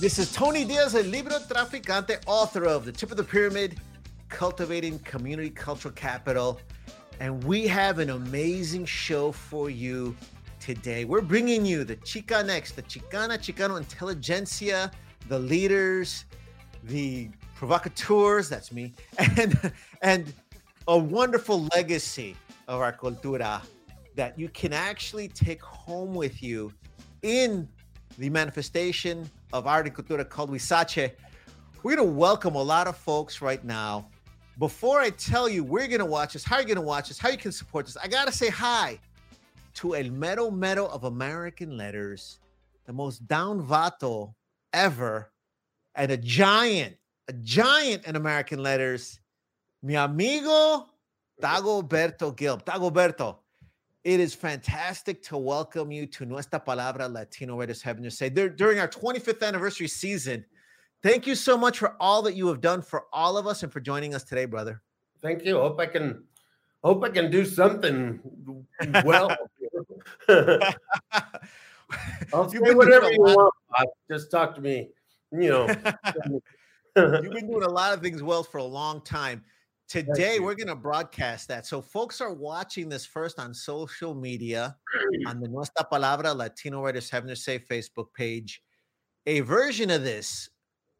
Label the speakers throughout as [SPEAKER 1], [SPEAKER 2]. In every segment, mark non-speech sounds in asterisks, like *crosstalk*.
[SPEAKER 1] This is Tony Diaz, a libro traficante, author of The Tip of the Pyramid, Cultivating Community Cultural Capital. And we have an amazing show for you today. We're bringing you the Chicanx, the Chicana Chicano intelligentsia, the leaders, the provocateurs, that's me, *laughs* and, and a wonderful legacy of our cultura that you can actually take home with you in the manifestation of art and cultura called Huizache. We're going to welcome a lot of folks right now. Before I tell you you're going to watch this, how you're going to watch this, how you can support this, I got to say hi to El Mero Mero of American Letters, the most down vato ever, and a giant, a giant in American Letters, mi amigo Dagoberto Gilb. Dagoberto, it is fantastic to welcome you to Nuestra Palabra Latino Writers Heaven to say during our 25th anniversary season. Thank you so much for all that you have done for all of us and for joining us today, brother.
[SPEAKER 2] Thank you. Hope I can hope I can do something well. *laughs* I'll say whatever you want. Just talk to me. You know. *laughs* *laughs*
[SPEAKER 1] You've been doing a lot of things well for a long time. Today, we're going to broadcast that. So, folks are watching this first on social media on the Nuestra Palabra Latino Writers Having to Say Facebook page. A version of this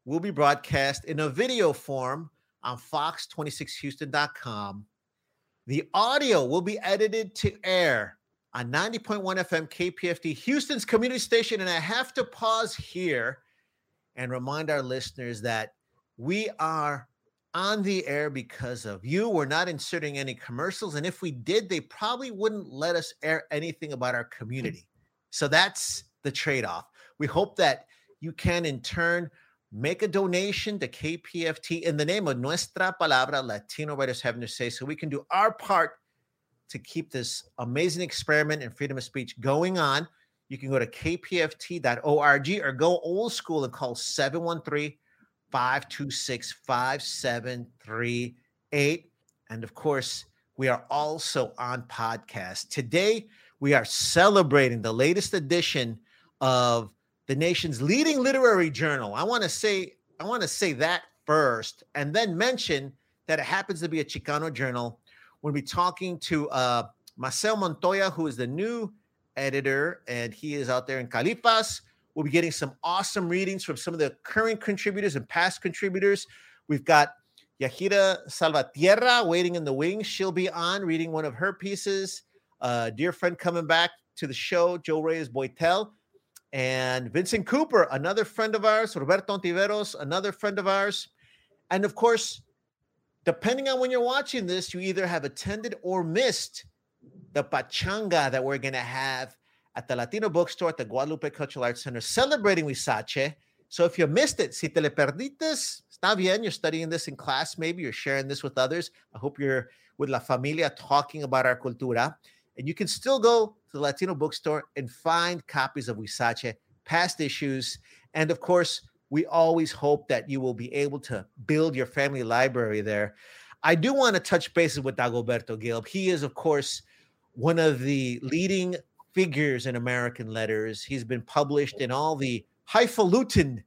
[SPEAKER 1] will be broadcast in a video form on fox26houston.com. The audio will be edited to air on 90.1 FM KPFT, Houston's community station. And I have to pause here and remind our listeners that we are on the air because of you. We're not inserting any commercials. And if we did, they probably wouldn't let us air anything about our mm. community. So that's the trade off. We hope that you can, in turn, make a donation to KPFT in the name of Nuestra Palabra Latino Writers Having to Say so we can do our part to keep this amazing experiment in freedom of speech going on. You can go to kpft.org or go old school and call 713- 526 5738. And of course, we are also on podcast. Today, we are celebrating the latest edition of the nation's leading literary journal. I want to say, I want to say that first, and then mention that it happens to be a Chicano journal. We'll be talking to uh, Maceo Montoya, who is the new editor, and he is out there in Califas. We'll be getting some awesome readings from some of the current contributors and past contributors. We've got Yahaira Salvatierra waiting in the wings. She'll be on reading one of her pieces. Uh, dear friend coming back to the show, Joe Reyes Boitel. And Vincent Cooper, another friend of ours, Roberto Ontiveros, another friend of ours. And of course, depending on when you're watching this, you either have attended or missed the pachanga that we're going to have at the Latino Bookstore at the Guadalupe Cultural Arts Center celebrating Huizache. So if you missed it, si te le perdites, está bien. You're studying this in class, maybe you're sharing this with others. I hope you're with La Familia talking about our cultura. And you can still go to the Latino Bookstore and find copies of Huizache, past issues. And of course, we always hope that you will be able to build your family library there. I do want to touch bases with Dagoberto Gilb. He is, of course, one of the leading figures in American letters. He's been published in all the highfalutin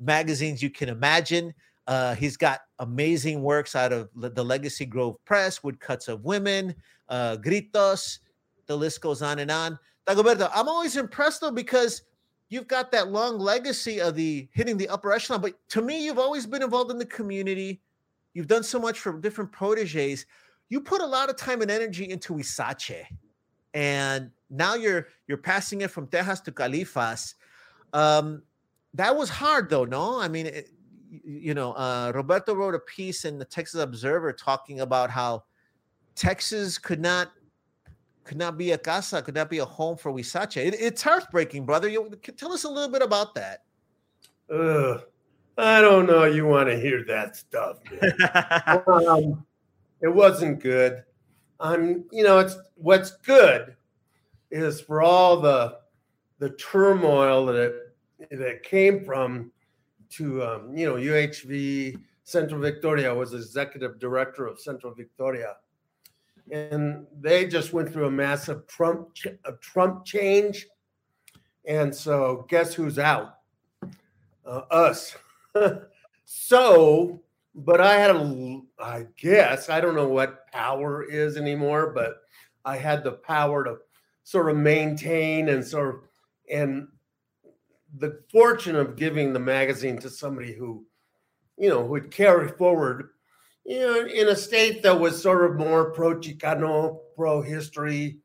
[SPEAKER 1] magazines you can imagine. Uh, he's got amazing works out of the Legacy Grove Press, Woodcuts of Women, uh, Gritos. The list goes on and on. Dagoberto, I'm always impressed though because you've got that long legacy of the hitting the upper echelon. But to me, you've always been involved in the community. You've done so much for different proteges. You put a lot of time and energy into Huizache and now you're you're passing it from Tejas to Califas. Um, that was hard though, no? I mean, it, you know, uh, Roberto wrote a piece in the Texas Observer talking about how Texas could not could not be a casa, could not be a home for Huizache. It, it's heartbreaking, brother. You tell us a little bit about that.
[SPEAKER 2] Ugh, I don't know. You want to hear that stuff? *laughs* um, it wasn't good. I'm, you know, it's what's good is for all the the turmoil that it, that came from to um, you know UHV Centro Victoria. Was executive director of Centro Victoria, and they just went through a massive Trump a Trump change, and so guess who's out? Uh, us. *laughs* so, but I had a, I guess I don't know what power is anymore, but I had the power to sort of maintain and sort of and the fortune of giving the magazine to somebody who, you know, who would carry forward, you know, in a state that was sort of more pro Chicano, pro history,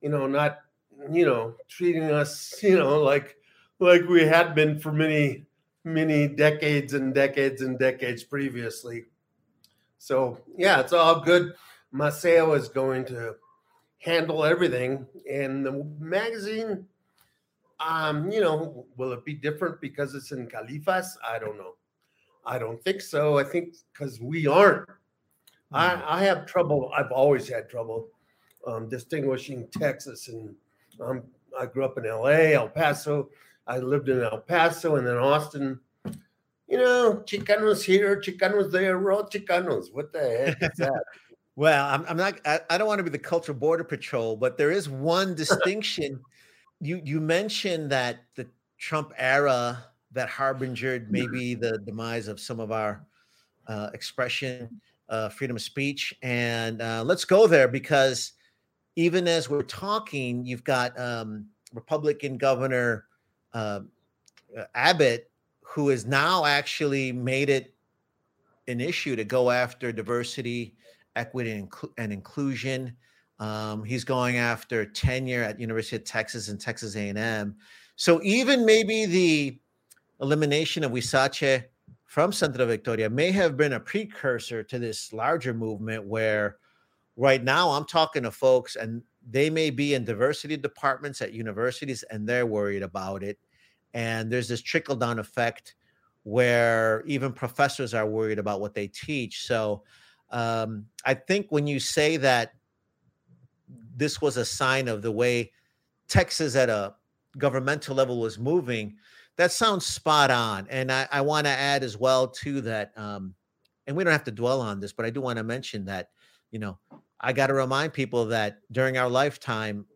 [SPEAKER 2] you know, not, you know, treating us, *laughs* you know, like like we had been for many, many decades and decades and decades previously. So yeah, it's all good. Maceo is going to handle everything, and the magazine um, you know, will it be different because it's in Califas? I don't know. I don't think so. I think because we aren't. I, hmm. I have trouble. I've always had trouble um, distinguishing Texas and um, I grew up in LA, El Paso. I lived in El Paso and then Austin. You know, Chicanos here, Chicanos there, we're all Chicanos. What the heck is *laughs* that?
[SPEAKER 1] Well, I'm, I'm not, I, I don't want to be the cultural border patrol, but there is one distinction. You you mentioned that the Trump era that harbingered maybe the demise of some of our uh, expression, uh, freedom of speech, and uh, let's go there because even as we're talking, you've got um, Republican Governor uh, Abbott, who has now actually made it an issue to go after diversity, equity, and, inclusion. Um, he's going after tenure at University of Texas and Texas A&M. So even maybe the elimination of Huizache from Centro Victoria may have been a precursor to this larger movement where right now I'm talking to folks and they may be in diversity departments at universities and they're worried about it. And there's this trickle down effect where even professors are worried about what they teach. So um, I think when you say that this was a sign of the way Texas at a governmental level was moving. That sounds spot on. And I, I want to add as well too that, um, and we don't have to dwell on this, but I do want to mention that, you know, I got to remind people that during our lifetime,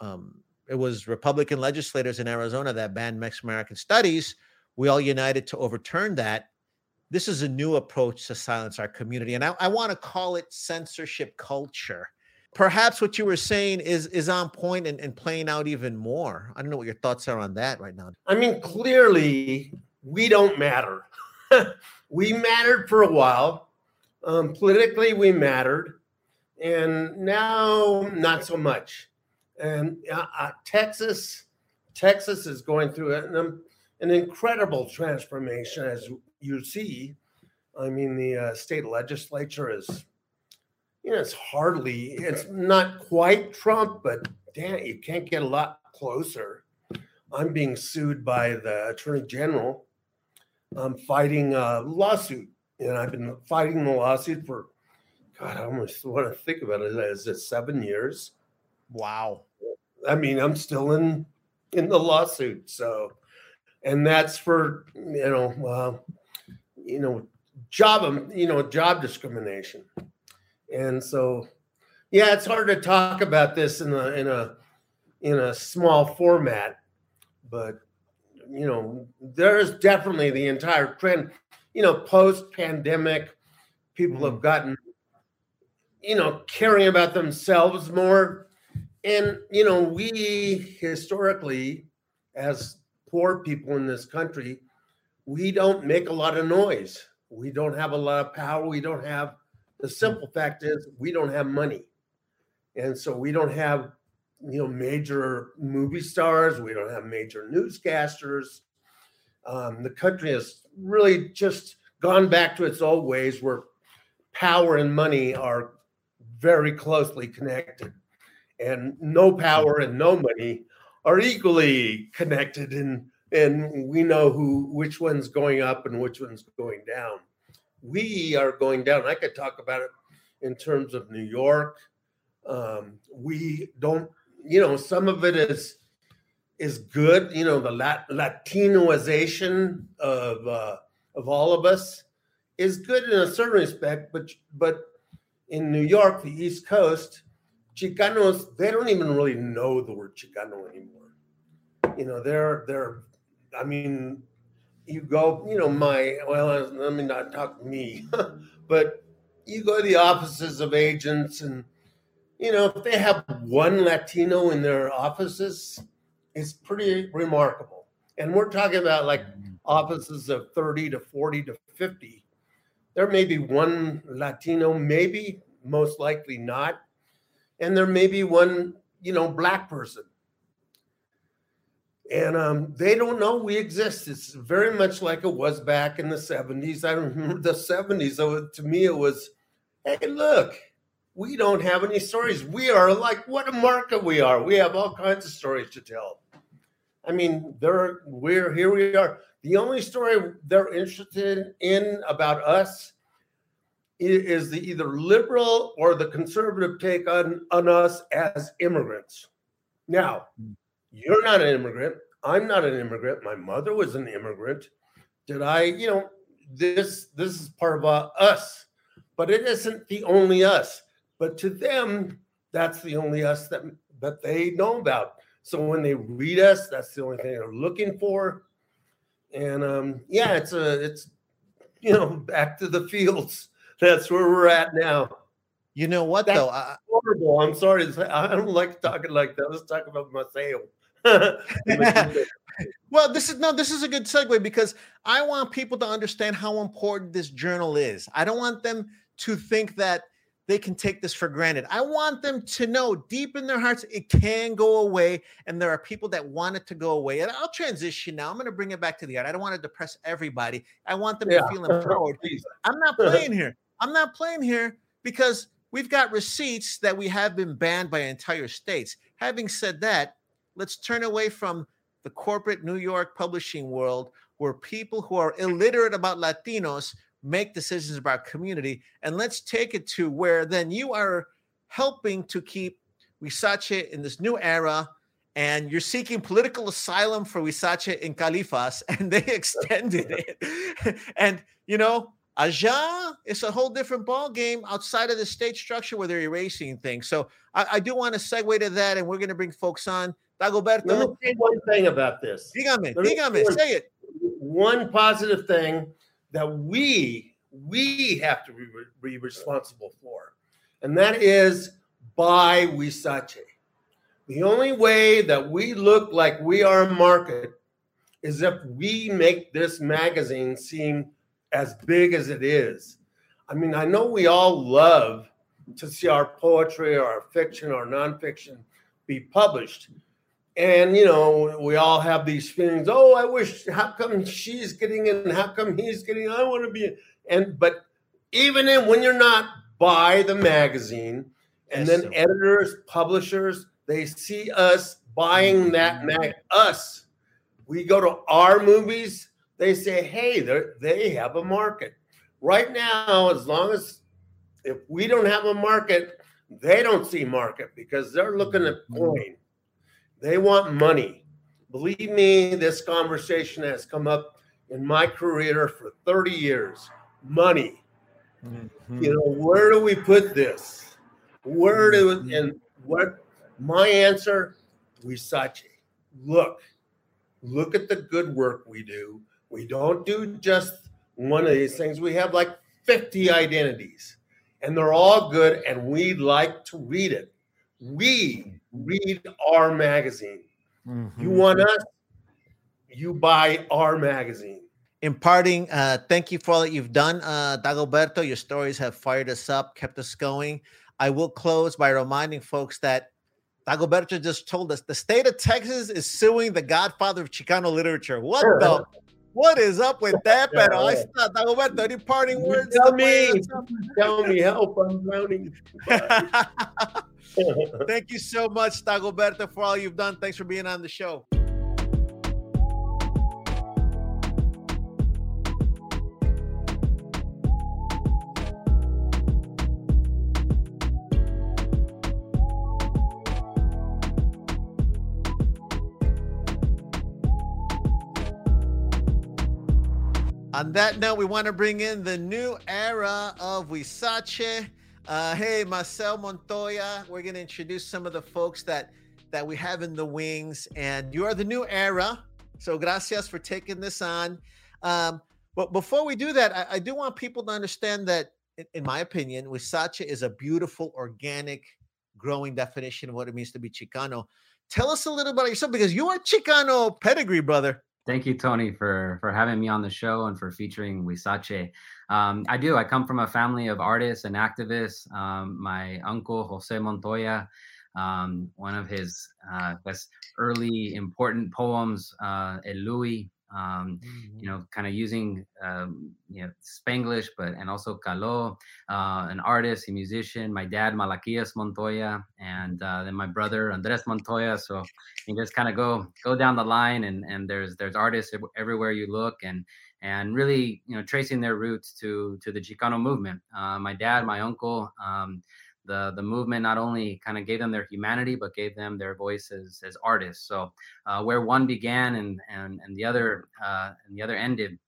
[SPEAKER 1] um, it was Republican legislators in Arizona that banned Mexican American studies. We all united to overturn that. This is a new approach to silence our community. And I, I want to call it censorship culture perhaps what you were saying is is on point and, and playing out even more. I don't know what your thoughts are on that right now.
[SPEAKER 2] I mean, clearly we don't matter. *laughs* we mattered for a while. Um, politically, we mattered, and now not so much. And uh, uh, Texas, Texas is going through an, um, an incredible transformation, as you see. I mean, the uh, state legislature is you know, it's hardly, it's not quite Trump, but damn, you can't get a lot closer. I'm being sued by the attorney general. I'm fighting a lawsuit, and I've been fighting the lawsuit for, God, I almost want to think about it. Is it seven years?
[SPEAKER 1] Wow.
[SPEAKER 2] I mean, I'm still in in the lawsuit. So, and that's for you know, uh, you know, job, you know, job discrimination. And so, yeah, it's hard to talk about this in a in a in a small format, but you know, there's definitely the entire trend. You know, post pandemic, people mm-hmm. have gotten, you know, caring about themselves more. And, you know, we historically, as poor people in this country, we don't make a lot of noise. We don't have a lot of power. We don't have the simple fact is we don't have money. And so we don't have, you know, major movie stars. We don't have major newscasters. Um, the country has really just gone back to its old ways where power and money are very closely connected. And no power and no money are equally connected in, and we know who which one's going up and which one's going down. We are going down. I could talk about it in terms of New York. Um, we don't, you know, some of it is is good. You know, the Lat- Latinoization of uh, of all of us is good in a certain respect, but but in New York, the East Coast, Chicanos they don't even really know the word Chicano anymore. You know, they're they're. I mean, you go. You know, my well, let me not talk me, *laughs* but you go to the offices of agents and you know if they have one latino in their offices it's pretty remarkable. And we're talking about like mm-hmm. offices of 30 to 40 to 50 there may be one latino maybe most likely not. And there may be one you know black person and um, they don't know we exist. It's very much like it was back in the 70s. I remember the 70s. So to me, it was hey, look, we don't have any stories. We are like, what a market we are. We have all kinds of stories to tell. I mean, they're we're here we are. The only story they're interested in about us is the either liberal or the conservative take on, on us as immigrants. Now, you're not an immigrant. I'm not an immigrant. My mother was an immigrant. Did I, you know, this this is part of uh, us but it isn't the only us. But to them, that's the only us that, that they know about. So when they read us, that's the only thing they're looking for. And um, yeah, it's a it's you know back to the fields. *laughs* That's where we're at now.
[SPEAKER 1] You know what that's though? I,
[SPEAKER 2] horrible. I'm sorry. I don't like talking like that. Let's talk about my sale. *laughs*
[SPEAKER 1] well, this is no, this is a good segue because I want people to understand how important this journal is. I don't want them to think that they can take this for granted. I want them to know deep in their hearts it can go away, and there are people that want it to go away. And I'll transition now. I'm going to bring it back to the art. I don't want to depress everybody. I want them yeah. to feel empowered. *laughs* I'm not *laughs* playing here. I'm not playing here because we've got receipts that we have been banned by entire states. Having said that, let's turn away from the corporate New York publishing world where people who are illiterate about Latinos make decisions about community. And let's take it to where then you are helping to keep Huizache in this new era. And you're seeking political asylum for Huizache in Califas, *laughs* and they extended *laughs* it. and you know, Aja is a whole different ball game outside of the state structure where they're erasing things. So I, I do want to segue to that, and we're going to bring folks on. Dagoberto.
[SPEAKER 2] Let me say one thing about this.
[SPEAKER 1] Dígame, dígame, say it.
[SPEAKER 2] One positive thing that we we have to be, be responsible for, and that is by Huizache. The only way that we look like we are a market is if we make this magazine seem as big as it is. I mean, I know we all love to see our poetry or our fiction or nonfiction be published, and you know we all have these feelings oh i wish how come she's getting in how come he's getting i want to be in. and but even in, when you're not by the magazine and then editors publishers they see us buying that mm-hmm. mag us we go to our movies they say hey they they have a market right now as long as if we don't have a market they don't see market because they're looking at mm-hmm. coin they want money. Believe me, this conversation has come up in my career for 30 years. Money. Mm-hmm. You know, where do we put this? Where do mm-hmm. and what my answer, Huizache. Look, look at the good work we do. We don't do just one of these things. We have like 50 identities, and they're all good, and we like to read it. We read our magazine. Mm-hmm. You want us, you buy our magazine.
[SPEAKER 1] Imparting, uh, thank you for all that you've done, uh, Dagoberto. Your stories have fired us up, kept us going. I will close by reminding folks that Dagoberto just told us the state of Texas is suing the godfather of Chicano literature. What the? What is up with that? yeah, Pero yeah. I Dagoberto, any parting words?
[SPEAKER 2] Tell me, tell me, help! I'm drowning. *laughs* *laughs*
[SPEAKER 1] Thank you so much, Dagoberto, for all you've done. Thanks for being on the show. On that note, we want to bring in the new era of Huizache. Uh, hey, Maceo Montoya. We're going to introduce some of the folks that that we have in the wings, and you are the new era. So, gracias for taking this on. Um, but before we do that, I, I, do want people to understand that, in, in my opinion, Huizache is a beautiful, organic, growing definition of what it means to be Chicano. Tell us a little about yourself because you are Chicano pedigree, brother.
[SPEAKER 3] Thank you, Tony, for for having me on the show and for featuring Huizache. Um, I do. I come from a family of artists and activists. Um, my uncle Jose Montoya, um, one of his uh, early important poems, uh, El Louie, um, mm-hmm. you know, kind of using um, you know Spanglish, but and also Caló, uh, an artist, a musician. My dad Malaquias Montoya, and uh, then my brother Andres Montoya. So you just kind of go go down the line, and and there's there's artists everywhere you look, and and really you know tracing their roots to to the Chicano movement. Uh, my dad, my uncle. Um, the the movement not only kind of gave them their humanity but gave them their voices as artists. So uh, where one began and and and the other uh, and the other ended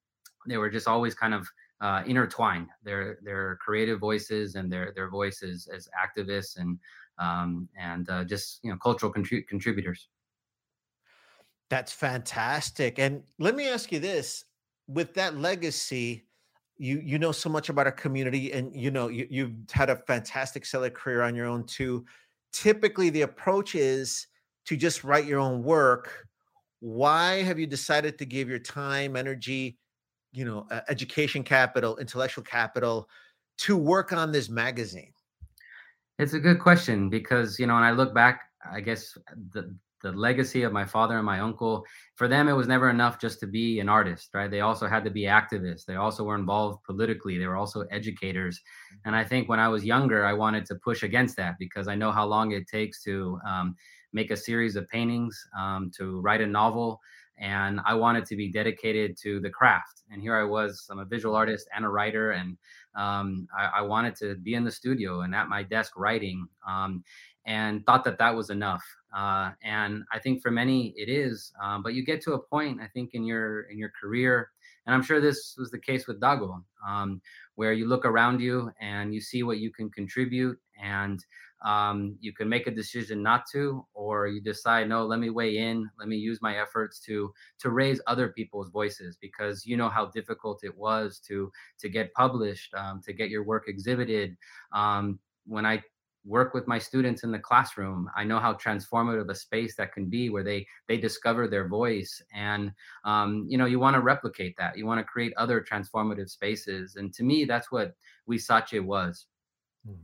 [SPEAKER 3] they were just always kind of uh, intertwined. Their their creative voices and their their voices as activists and um, and uh, just you know cultural contrib- contributors.
[SPEAKER 1] That's fantastic. And let me ask you this. With that legacy you you know so much about our community and you know you, you've had a fantastic stellar career on your own too. Typically the approach is to just write your own work. Why have you decided to give your time energy you know uh, education capital intellectual capital to work on this magazine?
[SPEAKER 3] It's a good question because you know when i look back i guess the the legacy of my father and my uncle. For them it was never enough just to be an artist right? They also had to be activists. They also were involved politically. They were also educators. And i think when i was younger i wanted to push against that because i know how long it takes to um, make a series of paintings um, to write a novel. And i wanted to be dedicated to the craft. And here i was i'm a visual artist and a writer. And um, I, I, wanted to be in the studio and at my desk writing um, and thought that that was enough. Uh, and I think for many it is. Um, but you get to a point, I think, in your in your career, and I'm sure this was the case with Dago, um, where you look around you and you see what you can contribute, and um, you can make a decision not to, or you decide, no, let me weigh in, let me use my efforts to to raise other people's voices, because you know how difficult it was to to get published, um, to get your work exhibited. Um, when I work with my students in the classroom. I know how transformative a space that can be where they they discover their voice and um, you know you want to replicate that. You want to create other transformative spaces. And to me that's what Huizache was.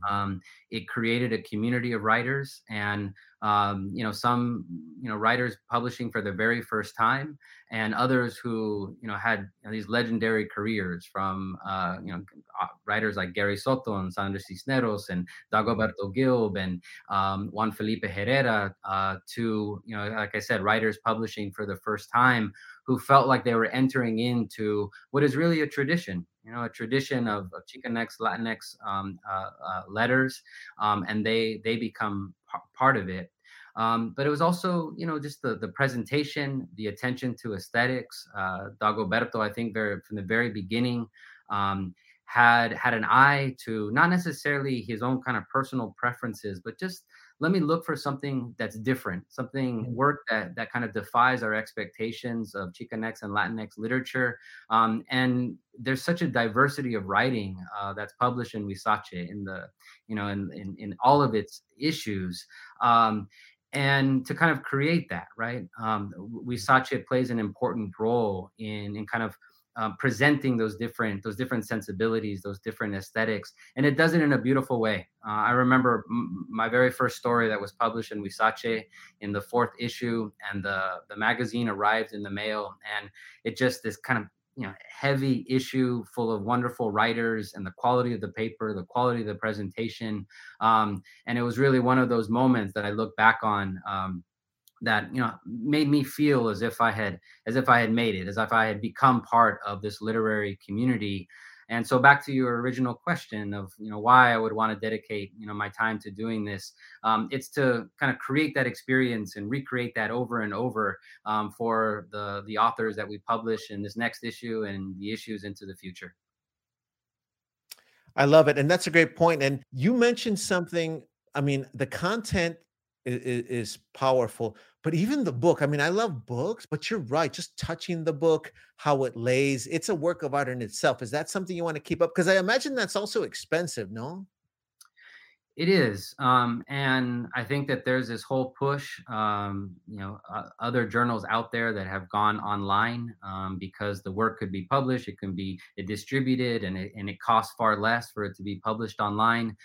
[SPEAKER 3] Um, it created a community of writers and um, you know some you know writers publishing for the very first time and others who you know had you know, these legendary careers from uh, you know uh, writers like Gary Soto and Sandra Cisneros and Dagoberto Gilb and um, Juan Felipe Herrera uh, to you know like I said writers publishing for the first time who felt like they were entering into what is really a tradition you know, a tradition of, of Chicanx, Latinx um, uh, uh, letters, um, and they they become p- part of it. Um, but it was also, you know, just the the presentation, the attention to aesthetics. Uh, Dagoberto, I think, very from the very beginning, um, had had an eye to not necessarily his own kind of personal preferences, but just let me look for something that's different, something mm-hmm. work that that kind of defies our expectations of Chicanx and Latinx literature. Um, and there's such a diversity of writing uh, that's published in Huizache in the, you know, in in, in all of its issues. Um, and to kind of create that, right? Um, Huizache plays an important role in in kind of um, presenting those different those different sensibilities those different aesthetics and it does it in a beautiful way. Uh, i remember m- my very first story that was published in Huizache in the fourth issue and the the magazine arrived in the mail and it just this kind of you know heavy issue full of wonderful writers and the quality of the paper the quality of the presentation. Um, and it was really one of those moments that i look back on um, that you know made me feel as if I had as if I had made it, as if I had become part of this literary community. and so back to your original question of you know why i would want to dedicate you know my time to doing this um, it's to kind of create that experience and recreate that over and over um, for the the authors that we publish in this next issue and the issues into the future
[SPEAKER 1] I love it. And that's a great point. And you mentioned something. I mean, the content is, is, powerful, but even the book. I mean, I love books, but you're right. Just touching the book, how it lays, it's a work of art in itself. Is that something you want to keep up? Because I imagine that's also expensive, no?
[SPEAKER 3] It is, um, and I think that there's this whole push. Um, you know, uh, other journals out there that have gone online um, because the work could be published, it can be distributed, and it, and it costs far less for it to be published online.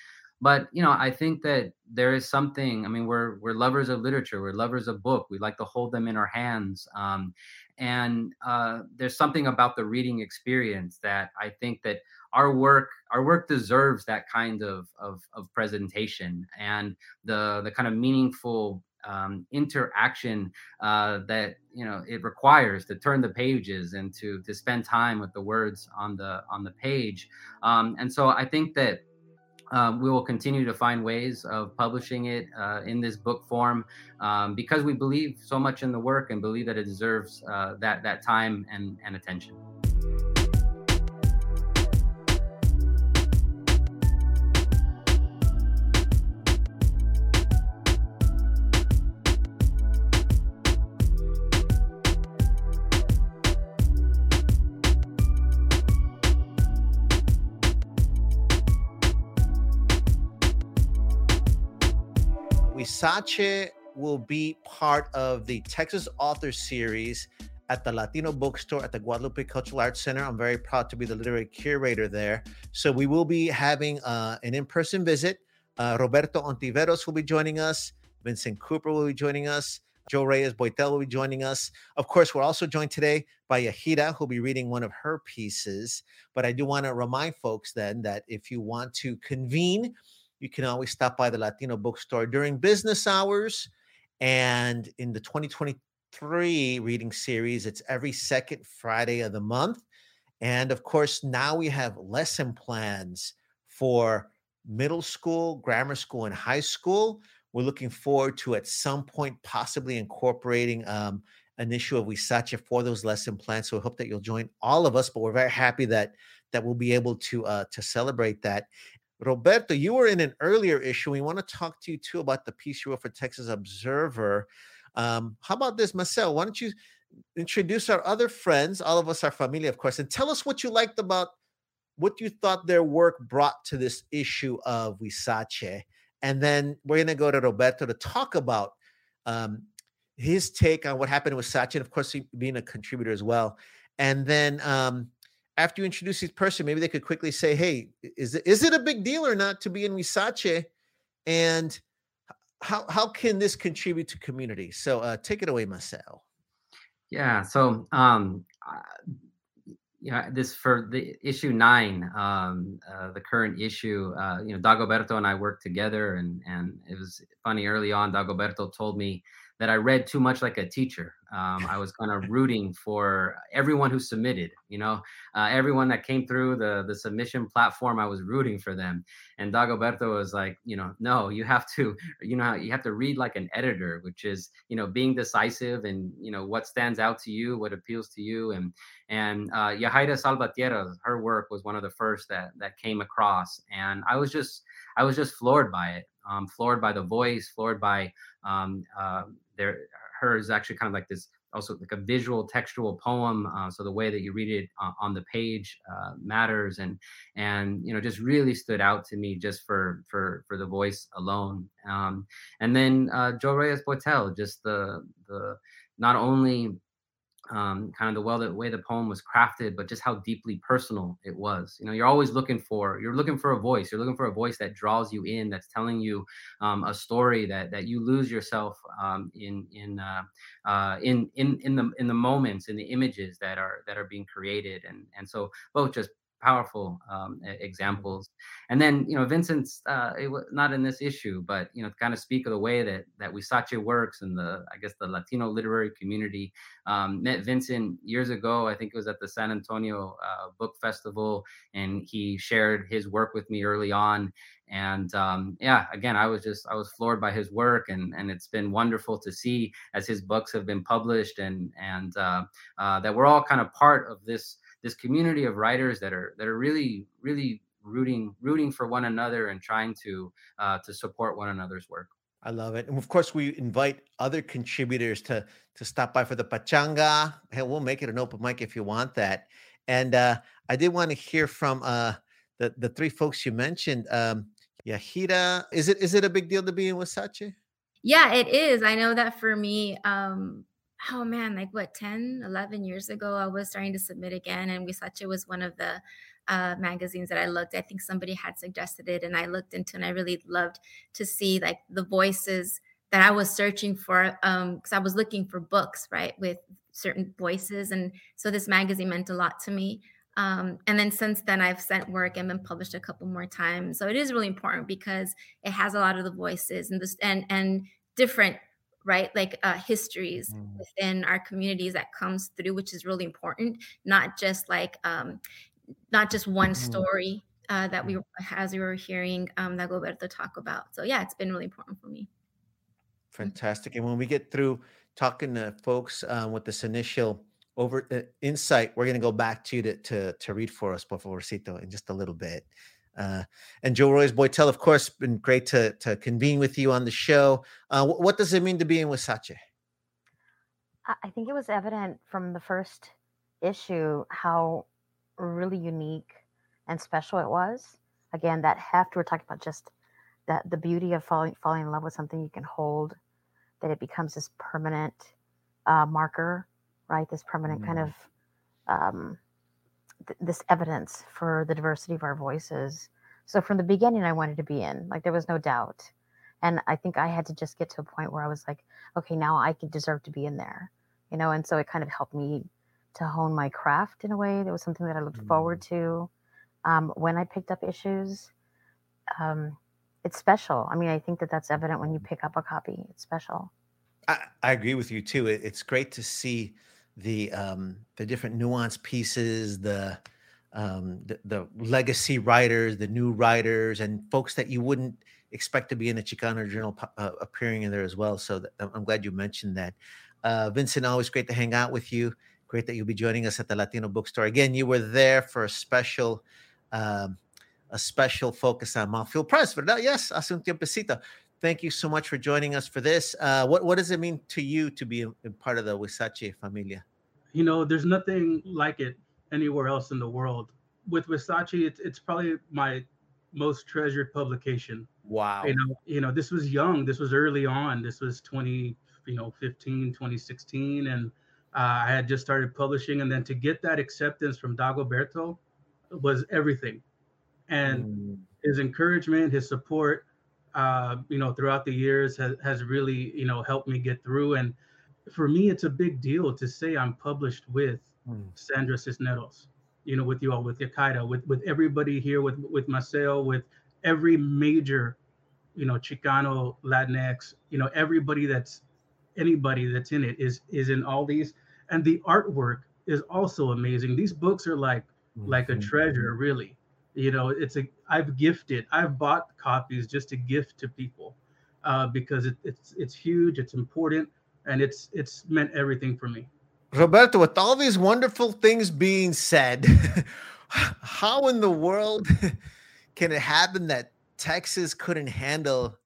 [SPEAKER 3] But you know, I think that there is something. I mean, we're we're lovers of literature. We're lovers of book. We like to hold them in our hands, um, and uh, there's something about the reading experience that I think that our work our work deserves that kind of of, of presentation and the the kind of meaningful um, interaction uh, that you know it requires to turn the pages and to to spend time with the words on the on the page um, and so i think that um, we will continue to find ways of publishing it uh, in this book form um, because we believe so much in the work and believe that it deserves uh, that that time and, and attention.
[SPEAKER 1] Huizache will be part of the Texas Author Series at the Latino Bookstore at the Guadalupe Cultural Arts Center. I'm very proud to be the literary curator there. So we will be having uh, an in-person visit. Uh, Roberto Ontiveros will be joining us. Vincent Cooper will be joining us. Joe Reyes Boitel will be joining us. Of course, we're also joined today by Yahaira, who'll be reading one of her pieces. But I do want to remind folks then that if you want to convene you can always stop by the Latino bookstore during business hours. And in the 2023 reading series, it's every second Friday of the month. And of course, now we have lesson plans for middle school, grammar school, and high school. We're looking forward to at some point possibly incorporating um, an issue of Huizache for those lesson plans. So I hope that you'll join all of us. But we're very happy that that we'll be able to uh, to celebrate that. Roberto, you were in an earlier issue. We want to talk to you too about the piece you wrote for Texas Observer. Um, how about this, Maceo? Why don't you introduce our other friends? All of us are familiar, of course, and tell us what you liked about what you thought their work brought to this issue of Huizache. And then we're going to go to Roberto to talk about um, his take on what happened with Sachi, and of course, being a contributor as well. And then um, after you introduce this person, maybe they could quickly say, "Hey, is it is it a big deal or not to be in Huizache?" And how how can this contribute to community? So uh, take it away, Maceo.
[SPEAKER 3] Yeah. So um, uh, yeah, this for the issue nine, um, uh, the current issue. Uh, you know, Dagoberto and I worked together, and and it was funny early on. Dagoberto told me that I read too much like a teacher. Um, I was kind of rooting for everyone who submitted, you know, uh, everyone that came through the the submission platform. I was rooting for them. And Dagoberto was like, you know, no, you have to, you know, you have to read like an editor, which is, you know, being decisive and you know what stands out to you, what appeals to you. And and uh, Yahaira Salvatierra, her work was one of the first that that came across, and I was just I was just floored by it. Um, floored by the voice, floored by um, uh, is actually kind of like this also like a visual textual poem uh, so the way that you read it uh, on the page uh, matters. And and you know just really stood out to me just for for for the voice alone. Um, and then uh, joe reyes boitel just the the not only um, kind of the well the way the poem was crafted, but just how deeply personal it was. You know, you're always looking for you're looking for a voice. You're looking for a voice that draws you in, that's telling you um, a story that that you lose yourself um, in in uh, uh, in in in the in the moments in the images that are that are being created. And and so both just powerful um, examples. And then, you know, Vincent's uh, it was not in this issue, but you know, kind of speak of the way that that Huizache works and the, I guess, the Latino literary community. Um, met Vincent years ago. I think it was at the San Antonio uh, Book Festival, and he shared his work with me early on. And um, yeah, again, I was just I was floored by his work, and and it's been wonderful to see as his books have been published, and and uh, uh that we're all kind of part of this this community of writers that are that are really really rooting rooting for one another and trying to uh, to support one another's work.
[SPEAKER 1] I love it, and of course, we invite other contributors to to stop by for the pachanga. Hey, we'll make it an open mic if you want that. And uh, I did want to hear from uh, the the three folks you mentioned. Um, Yahaira, is it is it a big deal to be in Huizache?
[SPEAKER 4] Yeah, it is. I know that for me, um, oh man, like what, 10, 11 years ago, I was starting to submit again. And Huizache was one of the uh, magazines that I looked. I think somebody had suggested it and I looked into and I really loved to see like the voices that I was searching for. Um, cause I was looking for books, right, with certain voices. And so this magazine meant a lot to me. Um, and then since then, I've sent work and been published a couple more times. So it is really important because it has a lot of the voices and this and and different right? Like uh, histories mm. within our communities that comes through which is really important not just like um, not just one mm-hmm. story uh, that we as we were hearing um, Dagoberto talk about. So yeah it's been really important for me.
[SPEAKER 1] Fantastic and when we get through talking to folks um, with this initial over uh, insight we're going to go back to you to, to, to read for us por favorcito in just a little bit uh, and Joe Reyes Boitel, of course, been great to to convene with you on the show. Uh, what, what does it mean to be in Huizache?
[SPEAKER 5] I think it was evident from the first issue how really unique and special it was. Again, that heft we're talking about just that the beauty of falling falling in love with something you can hold, that it becomes this permanent uh, marker, right? This permanent mm. kind of um, th- this evidence for the diversity of our voices. So from the beginning, I wanted to be in. Like there was no doubt, and I think I had to just get to a point where I was like, okay, now I could deserve to be in there, you know. And so it kind of helped me to hone my craft in a way. That was something that I looked mm-hmm. forward mm. to um, when I picked up issues. Um, it's special. I mean, I think that that's evident when you pick up a copy. It's special.
[SPEAKER 1] I, I agree with you too. It, it's great to see the um, the different nuance pieces, the, um, the, the legacy writers, the new writers, and folks that you wouldn't expect to be in the Chicano Journal uh, appearing in there as well. So that, I'm glad you mentioned that. Uh, Vincent, always great to hang out with you. Great that you'll be joining us at the Latino Bookstore again. You were there for a special. Um, a special focus on Mouthfeel Press, ¿verdad? Yes, hace un tiempecito. Thank you so much for joining us for this. Uh, what, what does it mean to you to be a, a part of the Huizache familia?
[SPEAKER 6] You know, there's nothing like it anywhere else in the world. With Huizache, it's it's probably my most treasured publication.
[SPEAKER 1] Wow.
[SPEAKER 6] You know, you know, this was young. This was early on. This was 20, you know, 15, 2016. And uh, I had just started publishing. And then to get that acceptance from Dagoberto was everything. And mm. his encouragement, his support, uh, you know, throughout the years has, has really, you know, helped me get through. And for me, it's a big deal to say I'm published with mm. Sandra Cisneros, you know, with you all, with Yahaira, with with everybody here, with with Maceo, with every major, you know, Chicano, Latinx, you know, everybody that's anybody that's in it is is in all these, and the artwork is also amazing. These books are like mm-hmm. like a treasure, really. You know, it's a I've gifted, I've bought copies just to gift to people uh, because it, it's it's huge, it's important and it's it's meant everything for me.
[SPEAKER 1] Roberto, with all these wonderful things being said, *laughs* how in the world *laughs* can it happen that Texas couldn't handle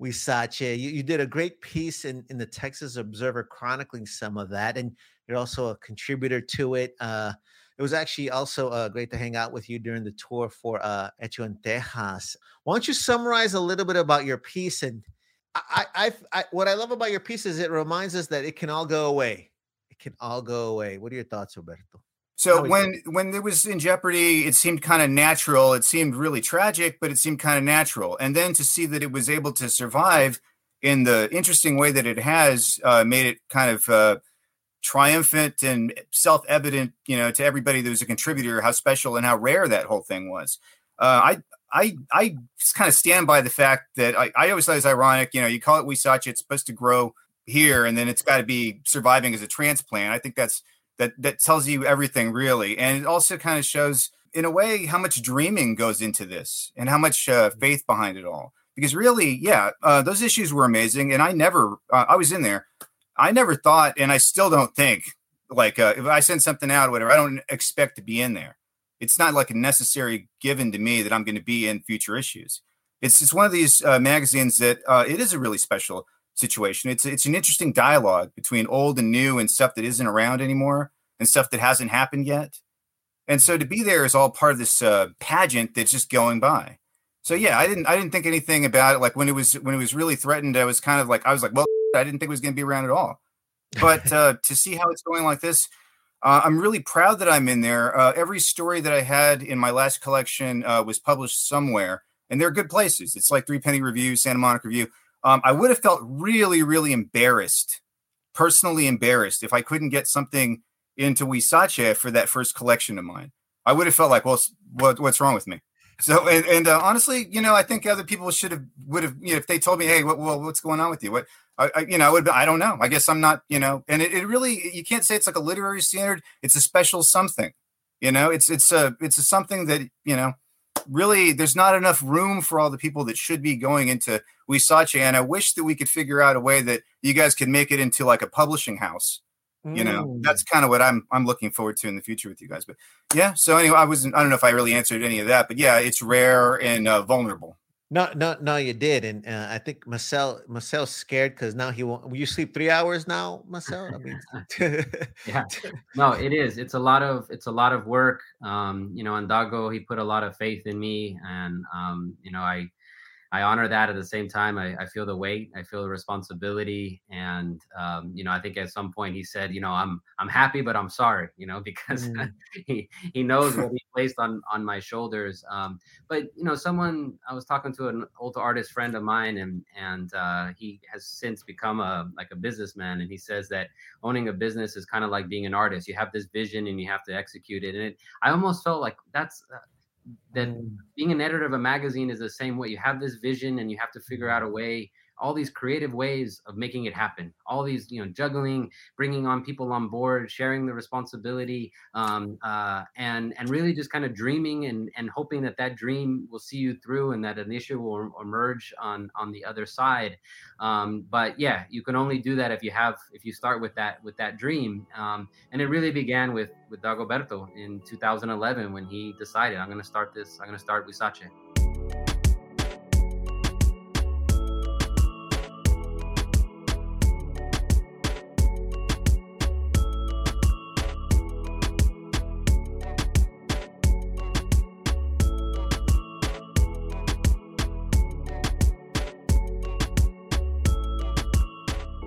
[SPEAKER 1] Huizache? You, you did a great piece in, in the Texas Observer chronicling some of that, and you're also a contributor to it. Uh, it was actually also uh, great to hang out with you during the tour for uh, en Texas. Why don't you summarize a little bit about your piece and I, I, I, what I love about your piece is it reminds us that it can all go away. It can all go away. What are your thoughts, Roberto?
[SPEAKER 7] So when when it was in jeopardy, it seemed kind of natural. It seemed really tragic, but it seemed kind of natural. And then to see that it was able to survive in the interesting way that it has uh, made it kind of uh, triumphant and self-evident, you know, to everybody that was a contributor how special and how rare that whole thing was. Uh, I I I just kind of stand by the fact that I, I always thought it was ironic. You know, you call it Huizache, it's supposed to grow here, and then it's got to be surviving as a transplant. I think that's that that tells you everything really, and it also kind of shows in a way how much dreaming goes into this and how much uh, faith behind it all. Because really, yeah, uh, those issues were amazing, and I never, uh, I was in there. I never thought, and I still don't think, like uh, if I send something out or whatever, I don't expect to be in there it's not like a necessary given to me that I'm going to be in future issues. It's just one of these uh, magazines that uh, it is a really special situation. It's it's an interesting dialogue between old and new and stuff that isn't around anymore and stuff that hasn't happened yet. And so to be there is all part of this uh, pageant that's just going by. So yeah, I didn't I didn't think anything about it. Like when it was when it was really threatened, I was kind of like I was like, well, *laughs* I didn't think it was going to be around at all. But uh, to see how it's going like this, uh, I'm really proud that I'm in there. Uh, every story that I had in my last collection uh, was published somewhere, and they're good places. It's like Three Penny Review, Santa Monica Review. Um, I would have felt really, really embarrassed, personally embarrassed, if I couldn't get something into Huizache for that first collection of mine. I would have felt like, well, what, what's wrong with me? So, and, and uh, honestly, you know, I think other people should have would have, you know, if they told me, hey, what, well, what's going on with you? What, I, I you know, I would, I don't know. I guess I'm not, you know, and it, it really, you can't say it's like a literary standard. It's a special something, you know. It's it's a it's a something that you know, really, there's not enough room for all the people that should be going into Huizache, and I wish that we could figure out a way that you guys could make it into like a publishing house you know mm. that's kind of what i'm i'm looking forward to in the future with you guys but yeah so anyway i wasn't i don't know if i really answered any of that but yeah it's rare and uh, vulnerable
[SPEAKER 1] no no no you did and uh, i think marcel marcel's scared because now he won't will you sleep three hours now marcel? I mean *laughs* *laughs*
[SPEAKER 3] yeah. no it is it's a lot of it's a lot of work um you know and dago he put a lot of faith in me and um you know i I honor that at the same time. I, I feel the weight, I feel the responsibility, and um, you know, I think at some point he said, you know, I'm I'm happy, but I'm sorry, you know, *laughs* because mm. he he knows what he placed on on my shoulders. Um, but you know, someone I was talking to an old artist friend of mine, and and uh, he has since become a like a businessman, and he says that owning a business is kind of like being an artist. You have this vision and you have to execute it, and it, I almost felt like that's. Mm. being an editor of a magazine is the same way. You have this vision and you have to figure out a way all these creative ways of making it happen all these you know juggling bringing on people on board sharing the responsibility um, uh, and and really just kind of dreaming and and hoping that that dream will see you through and that an issue will emerge on on the other side um, but yeah you can only do that if you have if you start with that with that dream um, and it really began with with dagoberto in 2011 when he decided i'm going to start this i'm going to start Huizache.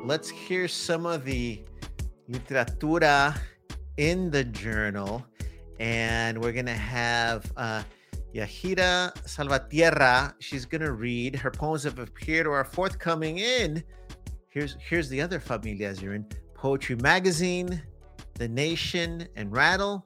[SPEAKER 1] Let's hear some of the literatura in the journal. And we're going to have uh, Yahaira Salvatierra. She's going to read. Her poems have appeared or are forthcoming in. Here's, here's the other familias you're in Poetry Magazine, The Nation, and Rattle.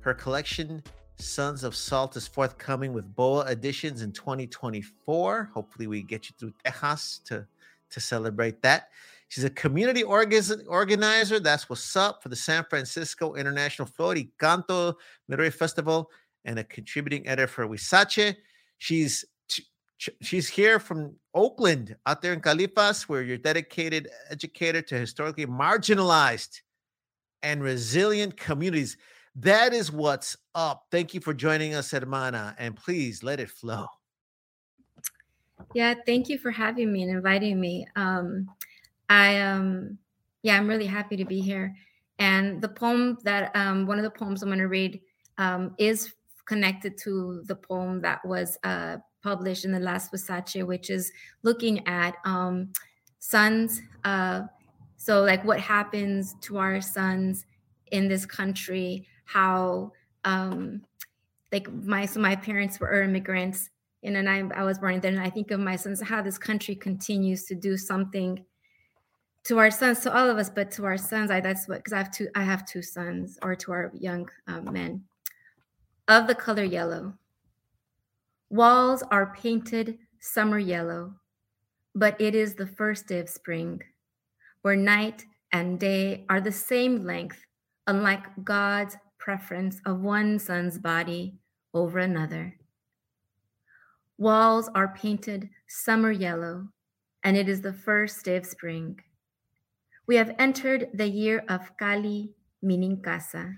[SPEAKER 1] Her collection, Sons of Salt, is forthcoming with BOA editions in 2024. Hopefully, we get you through Tejas to, to celebrate that. She's a community organizer. That's what's up for the San Francisco International Flor y Canto Literary Festival and a contributing editor for Huizache. She's she's here from Oakland, out there in Califas, where you're dedicated educator to historically marginalized and resilient communities. That is what's up. Thank you for joining us, Hermana, and please let it flow.
[SPEAKER 4] Yeah, thank you for having me and inviting me. Um, I um yeah, I'm really happy to be here. And the poem that um one of the poems I'm to read um is connected to the poem that was uh published in the last Huizache, which is looking at um sons uh so like what happens to our sons in this country, how um like my so my parents were immigrants and then I, I was born there and I think of my sons how this country continues to do something to our sons, to all of us, but to our sons, I that's what because I have two, I have two sons, or to our young um, men, of the color yellow. Walls are painted summer yellow, but it is the first day of spring, where night and day are the same length, unlike God's preference of one son's body over another. Walls are painted summer yellow, and it is the first day of spring. We have entered the year of Calli, meaning casa,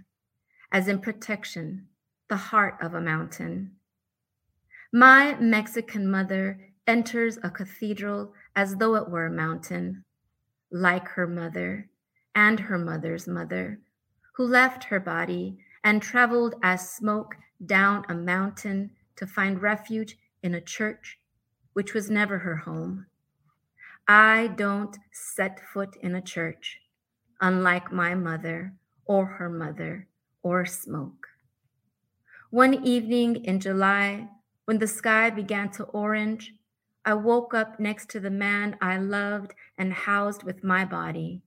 [SPEAKER 4] as in protection, the heart of a mountain. My Mexican mother enters a cathedral as though it were a mountain, like her mother and her mother's mother, who left her body and traveled as smoke down a mountain to find refuge in a church, which was never her home. I don't set foot in a church, unlike my mother or her mother or smoke. One evening in July, when the sky began to orange, I woke up next to the man I loved and housed with my body.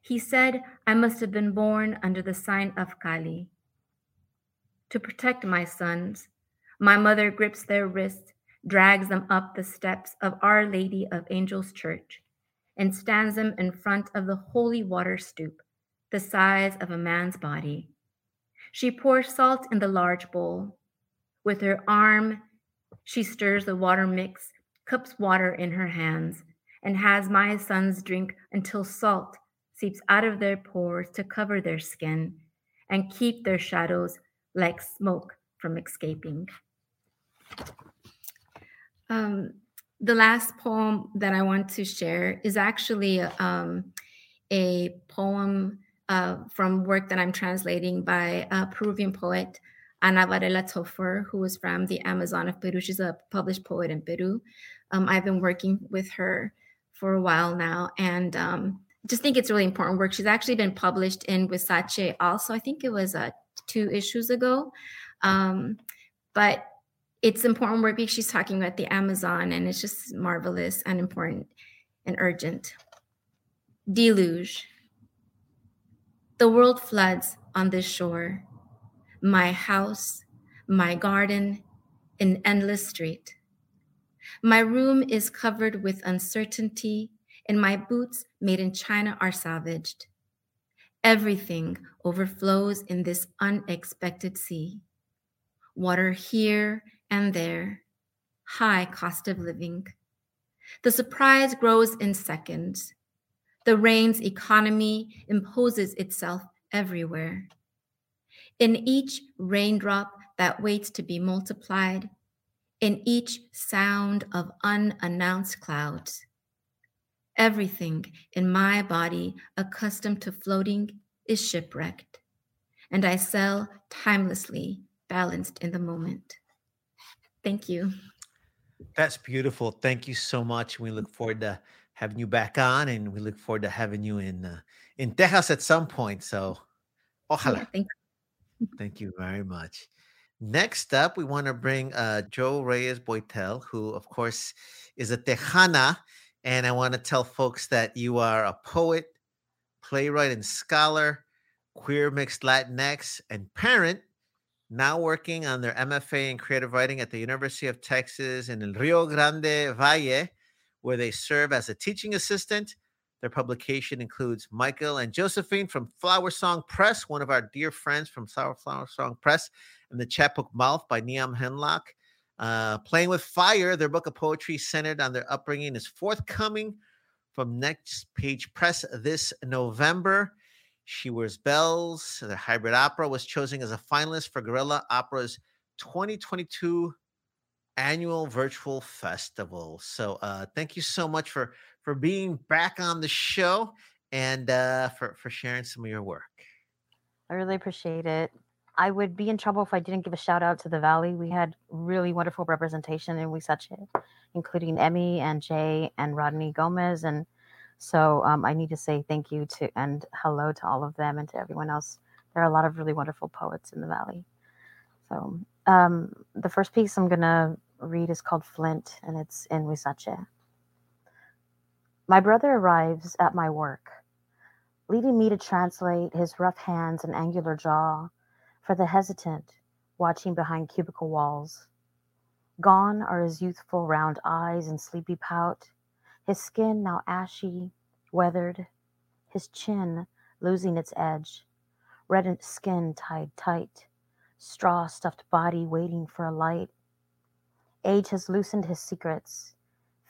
[SPEAKER 4] He said I must have been born under the sign of Calli. To protect my sons, my mother grips their wrists drags them up the steps of Our Lady of Angels Church, and stands them in front of the holy water stoop, the size of a man's body. She pours salt in the large bowl. With her arm, she stirs the water mix, cups water in her hands, and has my sons drink until salt seeps out of their pores to cover their skin and keep their shadows like smoke from escaping. Um, the last poem that I want to share is actually um, a poem uh, from work that I'm translating by a Peruvian poet, Ana Varela Tafur, who is from the Amazon of Peru. She's a published poet in Peru. Um, I've been working with her for a while now, and um, just think it's really important work. She's actually been published in Huizache also. I think it was uh, two issues ago. Um, but it's important work because she's talking about the Amazon and it's just marvelous and important and urgent. Deluge. The world floods on this shore. My house, my garden, an endless street. My room is covered with uncertainty, and my boots made in China are salvaged. Everything overflows in this unexpected sea. Water here and there, high cost of living. The surprise grows in seconds. The rain's economy imposes itself everywhere. In each raindrop that waits to be multiplied, in each sound of unannounced clouds, everything in my body accustomed to floating is shipwrecked, and I sail timelessly balanced in the moment. Thank you.
[SPEAKER 1] That's beautiful. Thank you so much. We look forward to having you back on, and we look forward to having you in uh, in Texas at some point. So, ojalá. Yeah, thank, you. *laughs* thank you very much. Next up, we want to bring uh, Joe Reyes Boitel, who, of course, is a Tejana. And I want to tell folks that you are a poet, playwright, and scholar, queer mixed Latinx, and parent now working on their MFA in creative writing at the University of Texas in El Rio Grande Valle, where they serve as a teaching assistant. Their publication includes Michael and Josephine from Flower Song Press, one of our dear friends from Sour Flower Song Press, and the chapbook Mouth by Niamh Henlock. Uh, Playing with Fire, their book of poetry centered on their upbringing, is forthcoming from Next Page Press this November. She Wears Bells, the hybrid opera, was chosen as a finalist for Guerrilla Opera's 2022 annual virtual festival. So uh, thank you so much for for being back on the show and uh, for for sharing some of your work.
[SPEAKER 5] I really appreciate it. I would be in trouble if I didn't give a shout out to the Valley. We had really wonderful representation and Huizache, including Emmy and Jay and Rodney Gomez and so um, I need to say thank you to and hello to all of them and to everyone else. There are a lot of really wonderful poets in the Valley. So um, the first piece I'm to read is called Flint and it's in Huizache. My brother arrives at my work, leading me to translate his rough hands and angular jaw for the hesitant watching behind cubicle walls. Gone are his youthful round eyes and sleepy pout, his skin now ashy, weathered, his chin losing its edge, reddened skin tied tight, straw stuffed body waiting for a light. Age has loosened his secrets,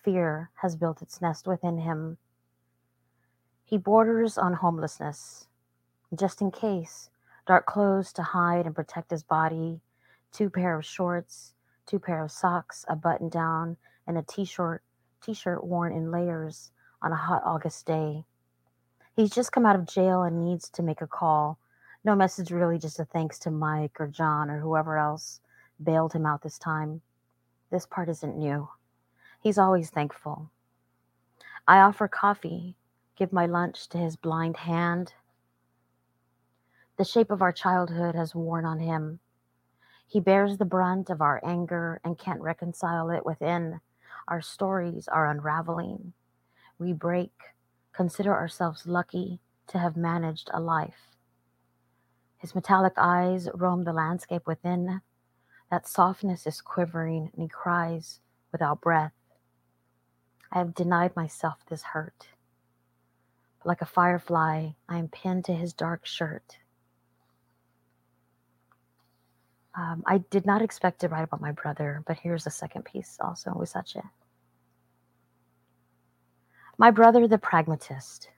[SPEAKER 5] fear has built its nest within him. He borders on homelessness, just in case, dark clothes to hide and protect his body, two pair of shorts, two pair of socks, a button down, and a t-shirt t-shirt worn in layers on a hot August day. He's just come out of jail and needs to make a call. No message really, just a thanks to Mike or John or whoever else bailed him out this time. This part isn't new. He's always thankful. I offer coffee, give my lunch to his blind hand. The shape of our childhood has worn on him. He bears the brunt of our anger and can't reconcile it within. Our stories are unraveling. We break, consider ourselves lucky to have managed a life. His metallic eyes roam the landscape within. That softness is quivering, and he cries without breath. I have denied myself this hurt. But Like a firefly, I am pinned to his dark shirt. Um, I did not expect to write about my brother, but here's a second piece also with such a. My brother, the pragmatist.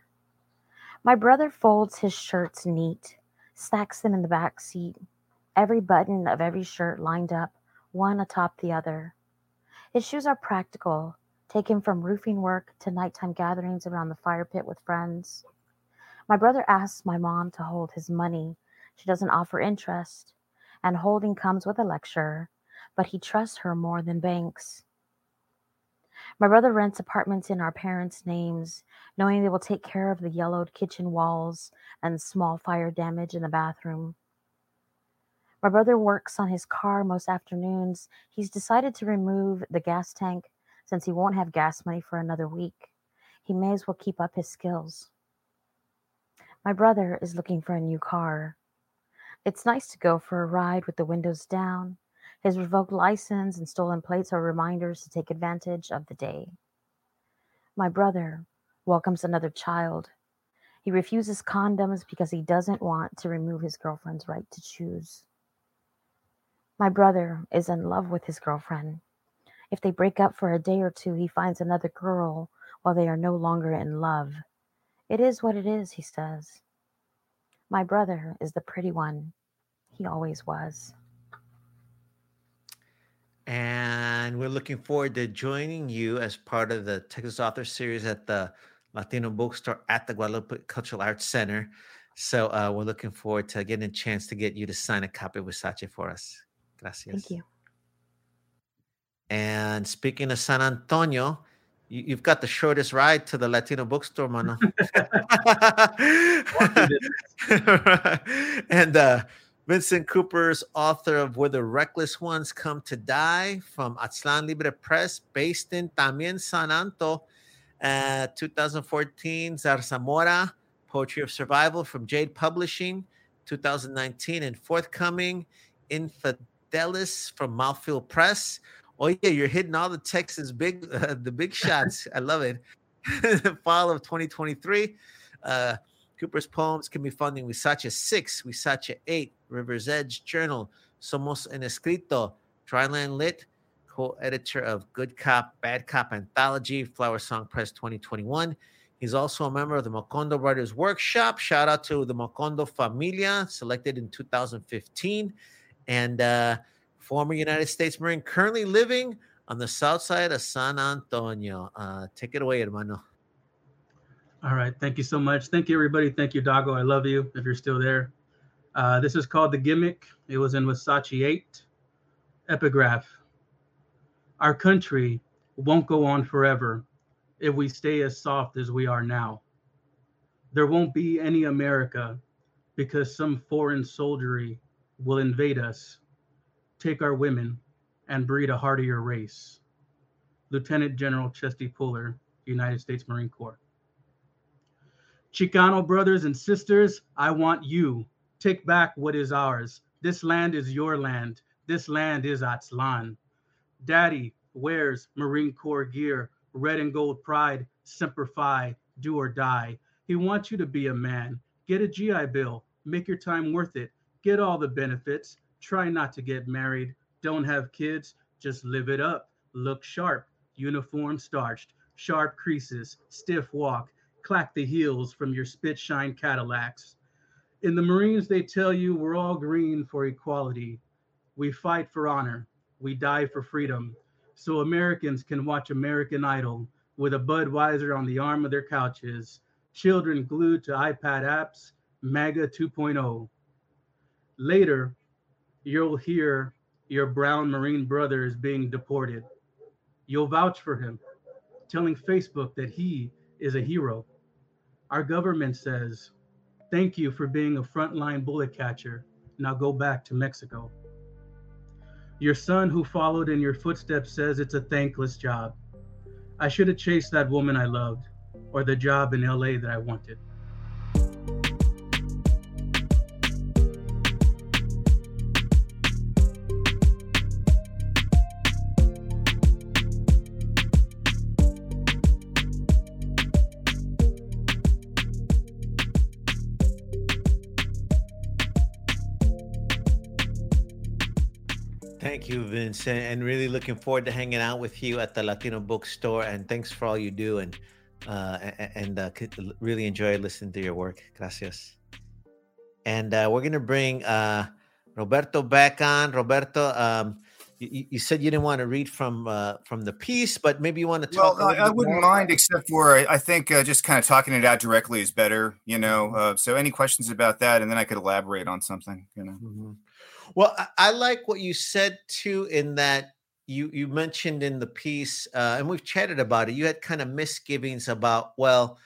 [SPEAKER 5] My brother folds his shirts neat, stacks them in the back seat, every button of every shirt lined up, one atop the other. His shoes are practical, taken from roofing work to nighttime gatherings around the fire pit with friends. My brother asks my mom to hold his money. She doesn't offer interest and holding comes with a lecture, but he trusts her more than banks. My brother rents apartments in our parents' names, knowing they will take care of the yellowed kitchen walls and small fire damage in the bathroom. My brother works on his car most afternoons. He's decided to remove the gas tank since he won't have gas money for another week. He may as well keep up his skills. My brother is looking for a new car. It's nice to go for a ride with the windows down. His revoked license and stolen plates are reminders to take advantage of the day. My brother welcomes another child. He refuses condoms because he doesn't want to remove his girlfriend's right to choose. My brother is in love with his girlfriend. If they break up for a day or two, he finds another girl while they are no longer in love. It is what it is, he says. My brother is the pretty one. He always was.
[SPEAKER 1] And we're looking forward to joining you as part of the Texas Author Series at the Latino Bookstore at the Guadalupe Cultural Arts Center. So uh, we're looking forward to getting a chance to get you to sign a copy of Versace for us. Gracias.
[SPEAKER 5] Thank you.
[SPEAKER 1] And speaking of San Antonio, you, have got the shortest ride to the Latino bookstore, mano. *laughs* *laughs* and uh, Vincent Cooper's author of Where the Reckless Ones Come to Die from Aztlan Libre Press, based in también San Anto. Uh, 2014, Zarzamora, Poetry of Survival from Jade Publishing. 2019 and forthcoming, Infidelis from Mouthfeel Press. Oh yeah, you're hitting all the Texas big uh, *laughs* the big shots. I love it. *laughs* Fall of 2023. Uh, Cooper's poems can be found in Huizache 6, Huizache 8, River's Edge Journal, Somos en Escrito, Dryland Lit, co-editor of Good Cop, Bad Cop Anthology, Flower Song Press 2021. He's also a member of the Macondo Writers Workshop. Shout out to the Macondo Familia, selected in 2015. And uh, former United States Marine, currently living on the south side of San Antonio. Uh, take it away, hermano.
[SPEAKER 6] All right. Thank you so much. Thank you, everybody. Thank you, Dago. I love you if you're still there. Uh, this is called The Gimmick. It was in Huizache 8. Epigraph Our country won't go on forever if we stay as soft as we are now. There won't be any America because some foreign soldiery will invade us take our women, and breed a hardier race. Lieutenant General Chesty Puller, United States Marine Corps. Chicano brothers and sisters, I want you. Take back what is ours. This land is your land. This land is Aztlan. Daddy wears Marine Corps gear, red and gold pride, semper fi, do or die. He wants you to be a man. Get a GI Bill. Make your time worth it. Get all the benefits. Try not to get married. Don't have kids. Just live it up. Look sharp. Uniform starched. Sharp creases. Stiff walk. Clack the heels from your spit shine Cadillacs. In the Marines, they tell you we're all green for equality. We fight for honor. We die for freedom. So Americans can watch American Idol with a Budweiser on the arm of their couches, children glued to iPad apps, MAGA 2.0. Later, you'll hear your brown Marine brother is being deported. You'll vouch for him, telling Facebook that he is a hero. Our government says, Thank you for being a frontline bullet catcher. Now go back to Mexico. Your son, who followed in your footsteps, says it's a thankless job. I should have chased that woman I loved, or the job in LA that I wanted.
[SPEAKER 1] Thank you, Vincent, and really looking forward to hanging out with you at the Latino Bookstore. And thanks for all you do, and uh, and uh, really enjoy listening to your work. Gracias. And uh, we're gonna bring uh, Roberto back on. Roberto, um, you, you, said you didn't want to read from uh, from the piece, but maybe you want to talk.
[SPEAKER 7] Well, I, I wouldn't mind, except for I think uh, just kind of talking it out directly is better. You know, mm-hmm. so any questions about that, and then I could elaborate on something. You know. Mm-hmm.
[SPEAKER 1] Well, I, I like what you said too, in that you you mentioned in the piece, uh, and we've chatted about it. You had kind of misgivings about well,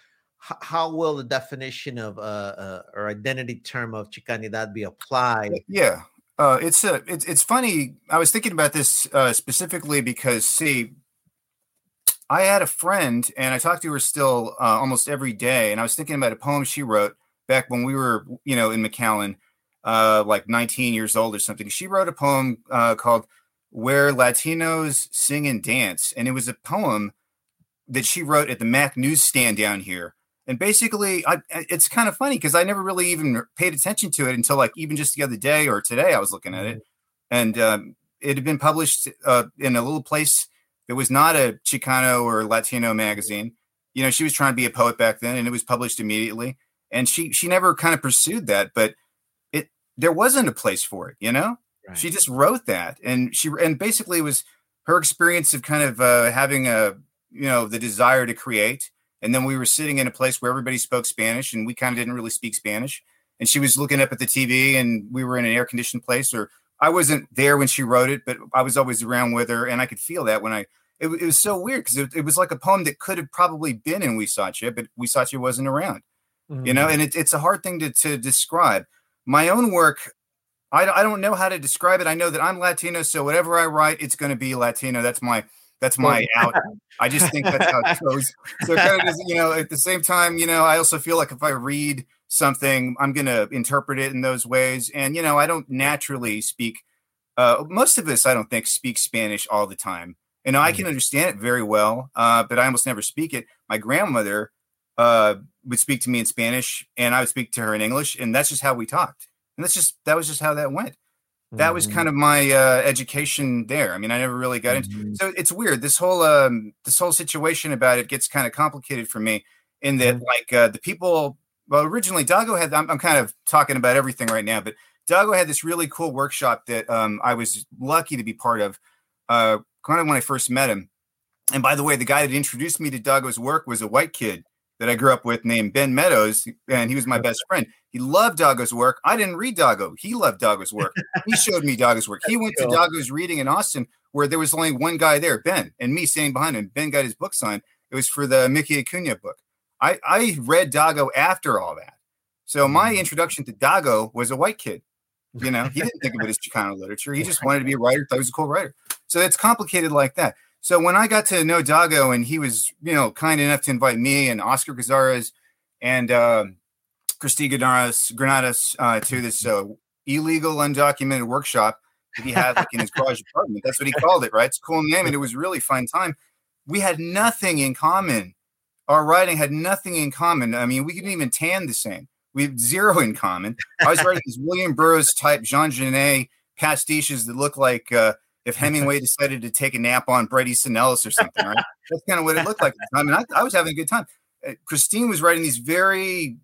[SPEAKER 1] h- how will the definition of uh, uh, or identity term of Chicanidad be applied?
[SPEAKER 7] Yeah, uh, it's a it's it's funny. I was thinking about this uh, specifically because see, I had a friend, and I talked to her still uh, almost every day, and I was thinking about a poem she wrote back when we were, you know, in McAllen uh, like 19 years old or something. She wrote a poem uh, called Where Latinos Sing and Dance. And it was a poem that she wrote at the Mac newsstand down here. And basically, I, it's kind of funny because I never really even paid attention to it until like even just the other day or today I was looking at it. Mm-hmm. And um, it had been published uh, in a little place that was not a Chicano or Latino magazine. You know, she was trying to be a poet back then and it was published immediately. And she she never kind of pursued that. But there wasn't a place for it, you know? Right. She just wrote that and she and basically it was her experience of kind of uh, having a you know the desire to create and then we were sitting in a place where everybody spoke Spanish and we kind of didn't really speak Spanish and she was looking up at the TV and we were in an air conditioned place or I wasn't there when she wrote it but I was always around with her and I could feel that when I it, it was so weird because it, it, was like a poem that could have probably been in Huizache but Huizache wasn't around mm-hmm. you know and it, it's a hard thing to, to describe my own work I, I don't know how to describe it. I know that i'm latino so whatever i write it's going to be latino. That's my that's my out. I just think that's how it *laughs* goes. So it kind of just, you know at the same time you know i also feel like if i read something i'm going to interpret it in those ways. And you know i don't naturally speak uh, most of us i don't think speak spanish all the time. And i can mm. understand it very well uh, but i almost never speak it. My grandmother uh, would speak to me in Spanish and I would speak to her in English, and that's just how we talked. And that's just that was just how that went. That mm-hmm. was kind of my uh, education there. I mean, I never really got into. Mm-hmm. So it's weird. This whole um, this whole situation about it gets kind of complicated for me. In that, mm-hmm. like uh, the people. Well, originally Dago had. I'm, I'm kind of talking about everything right now, but Dago had this really cool workshop that um, I was lucky to be part of. Uh, kind of when I first met him. And by the way, the guy that introduced me to Dago's work was a white kid that I grew up with named Ben Meadows, and he was my best friend. He loved Dago's work. I didn't read Dago. He loved Dago's work. *laughs* He showed me Dago's work. He went to Dago's reading in Austin where there was only one guy there, Ben, and me standing behind him. Ben got his book signed. It was for the Mickey Acuna book. I, I read Dago after all that. So my mm. introduction to Dago was a white kid. You know, he didn't think of it as *laughs* Chicano literature. He just wanted to be a writer, thought he was a cool writer. So it's complicated like that. So when I got to know Dago and he was, you know, kind enough to invite me and Oscar Casares and uh, Christy Granados uh, to this uh, illegal, undocumented workshop that he had like in his garage apartment. That's what he called it, right? It's a cool name, and it was really fun time. We had nothing in common. Our writing had nothing in common. I mean, we couldn't even tan the same. We had zero in common. I was writing these William Burroughs type Jean Genet pastiches that look like uh, if *laughs* Hemingway decided to take a nap on Bret Easton Ellis or something, right? *laughs* That's kind of what it looked like. I mean, I, I was having a good time. Uh, Christine was writing these very,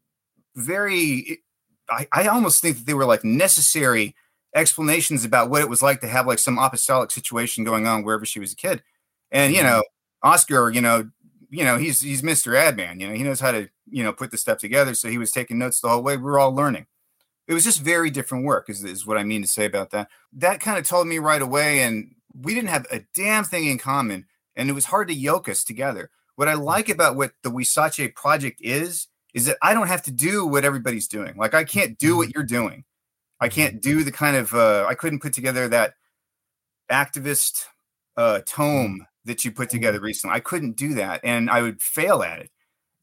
[SPEAKER 7] very, I, I almost think that they were like necessary explanations about what it was like to have like some apostolic situation going on wherever she was a kid. And, you mm-hmm. know, Oscar, you know, you know, he's he's Mr. Adman, you know, he knows how to, you know, put the stuff together. So he was taking notes the whole way. We were all learning it was just very different work is, is what i mean to say about that. That kind of told me right away and we didn't have a damn thing in common and it was hard to yoke us together. What i like about what the Huizache project is is that i don't have to do what everybody's doing. Like i can't do what mm-hmm. you're doing. I can't do the kind of uh, i couldn't put together that activist uh, tome that you put together mm-hmm. recently. I couldn't do that and i would fail at it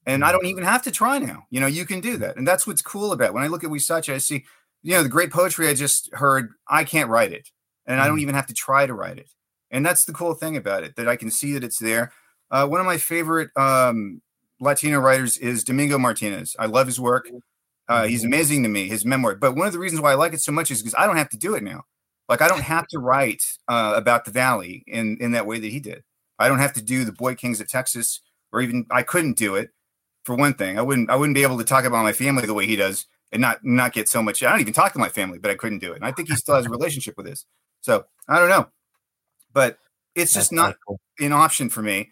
[SPEAKER 7] and I don't even have to try now. You know, you can do that. And that's what's cool about it. when I look at Huizache, I see, you know, the great poetry I just heard, I can't write it. And I don't mm. even have to try to write it. And that's the cool thing about it, that I can see that it's there. Uh, one of my favorite um, Latino writers is Domingo Martinez. I love his work. Uh, he's mm-hmm. amazing to me, his memoir. But one of the reasons why I like it so much is because I don't have to do it now. Like I don't *laughs* have to write uh, about the Valley in in that way that he did. I don't have to do the Boy Kings of Texas, or even I couldn't do it for one thing. I wouldn't I wouldn't be able to talk about my family the way he does and not not get so much. I don't even talk to my family, but I couldn't do it. And I think he still has a relationship with this. So I don't know, but it's just That's not cool. an option for me,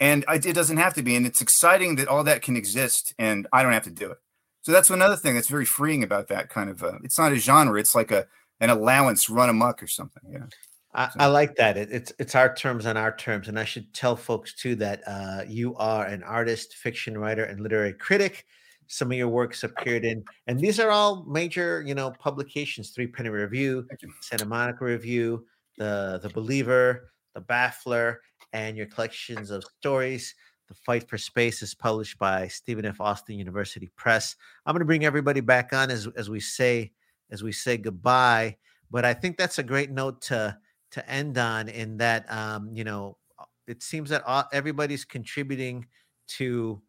[SPEAKER 7] and I, it doesn't have to be. And it's exciting that all that can exist, and I don't have to do it. So that's another thing that's very freeing about that kind of. Uh, it's not a genre; it's like a an allowance run amok or something. Yeah.
[SPEAKER 1] I, I, like that. It, it's it's our terms on our terms, and I should tell folks too that uh, you are an artist, fiction writer, and literary critic. Some of your works appeared in, and these are all major, you know, publications: Three Penny Review, Santa Monica Review, the the Believer, the Baffler, and your collections of stories. The Fight for Space is published by Stephen F. Austin University Press. I'm going to bring everybody back on as as we say as we say goodbye, but I think that's a great note to to end on in that um, you know uh, it seems that all, everybody's contributing to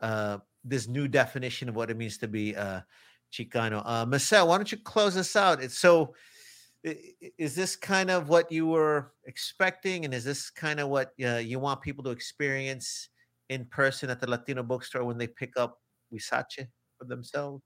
[SPEAKER 1] uh, this new definition of what it means to be uh, Chicano. Uh, Marcel, why don't you close us out? It's so. Is this kind of what you were expecting, and is this kind of what uh, you want people to experience in person at the Latino bookstore when they pick up Huizache for themselves?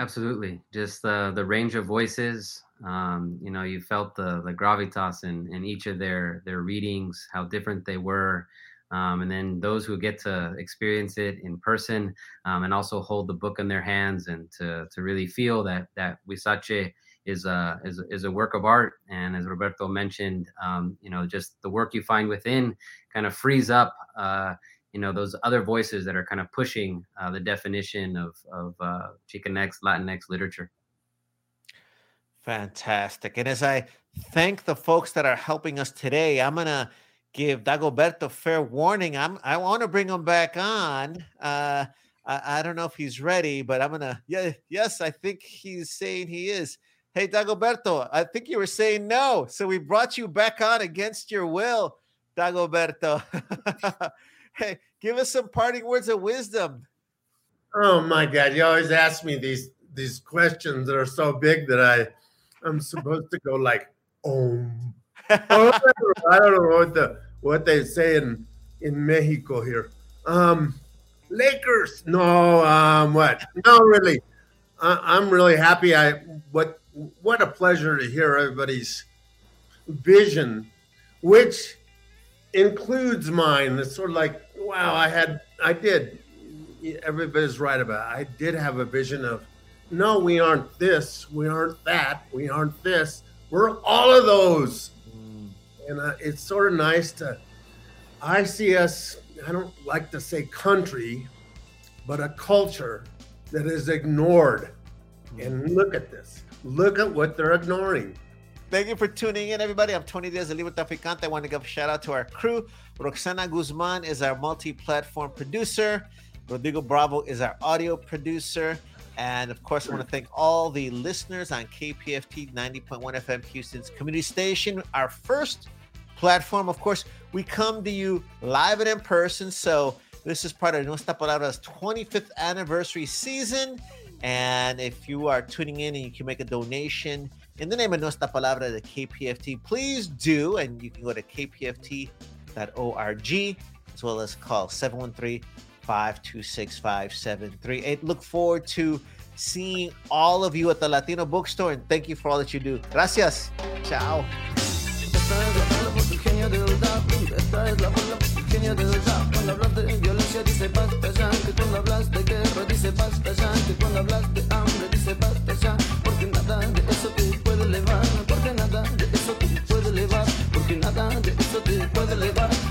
[SPEAKER 3] Absolutely, just the the range of voices. Um, you know, you felt the the gravitas in in each of their their readings, how different they were, um, and then those who get to experience it in person um, and also hold the book in their hands and to to really feel that that Huizache is a is, is a work of art. And as Roberto mentioned, um, you know, just the work you find within kind of frees up. Uh, you know those other voices that are kind of pushing uh, the definition of of uh, Chicanx Latinx literature.
[SPEAKER 1] Fantastic. And as I thank the folks that are helping us today, I'm gonna give Dagoberto fair warning. I'm I want to bring him back on. Uh, I, I don't know if he's ready, but I'm gonna yeah yes I think he's saying he is. Hey Dagoberto, I think you were saying no, so we brought you back on against your will, Dagoberto. *laughs* hey, give us some parting words of wisdom.
[SPEAKER 2] Oh my God! You always ask me these these questions that are so big that I I'm supposed to go like om. *laughs* oh, I don't know what the what they say in in Mexico here. Um, Lakers? No. Um, what? No, really. I, am really happy. I what what a pleasure to hear everybody's vision, which includes mine. It's sort of like wow, I had, I did. Everybody's right about it. I did have a vision of, no, we aren't this, we aren't that, we aren't this. We're all of those. Mm. And uh, it's sort of nice to, I see us, I don't like to say country, but a culture that is ignored. Mm. And look at this. Look at what they're ignoring.
[SPEAKER 1] Thank you for tuning in, everybody. I'm Tony Diaz, the Librotraficante. I want to give a shout out to our crew. Roxana Guzman is our multi platform producer, Rodrigo Bravo is our audio producer. And of course, I want to thank all the listeners on KPFT 90.1 FM Houston's community station, our first platform. Of course, we come to you live and in person. So this is part of Nuestra Palabra's 25th anniversary season. And if you are tuning in and you can make a donation in the name of Nuestra Palabra, the KPFT, please do. And you can go to kpft.org as well as call 713 526 5738. Look forward to seeing all of you at the Latino bookstore and thank you for all that you do. Gracias. Ciao. Cuando hablas de violencia dice basta ya Que cuando hablas de guerra dice basta ya Que cuando hablas de hambre depois isso te pode levar.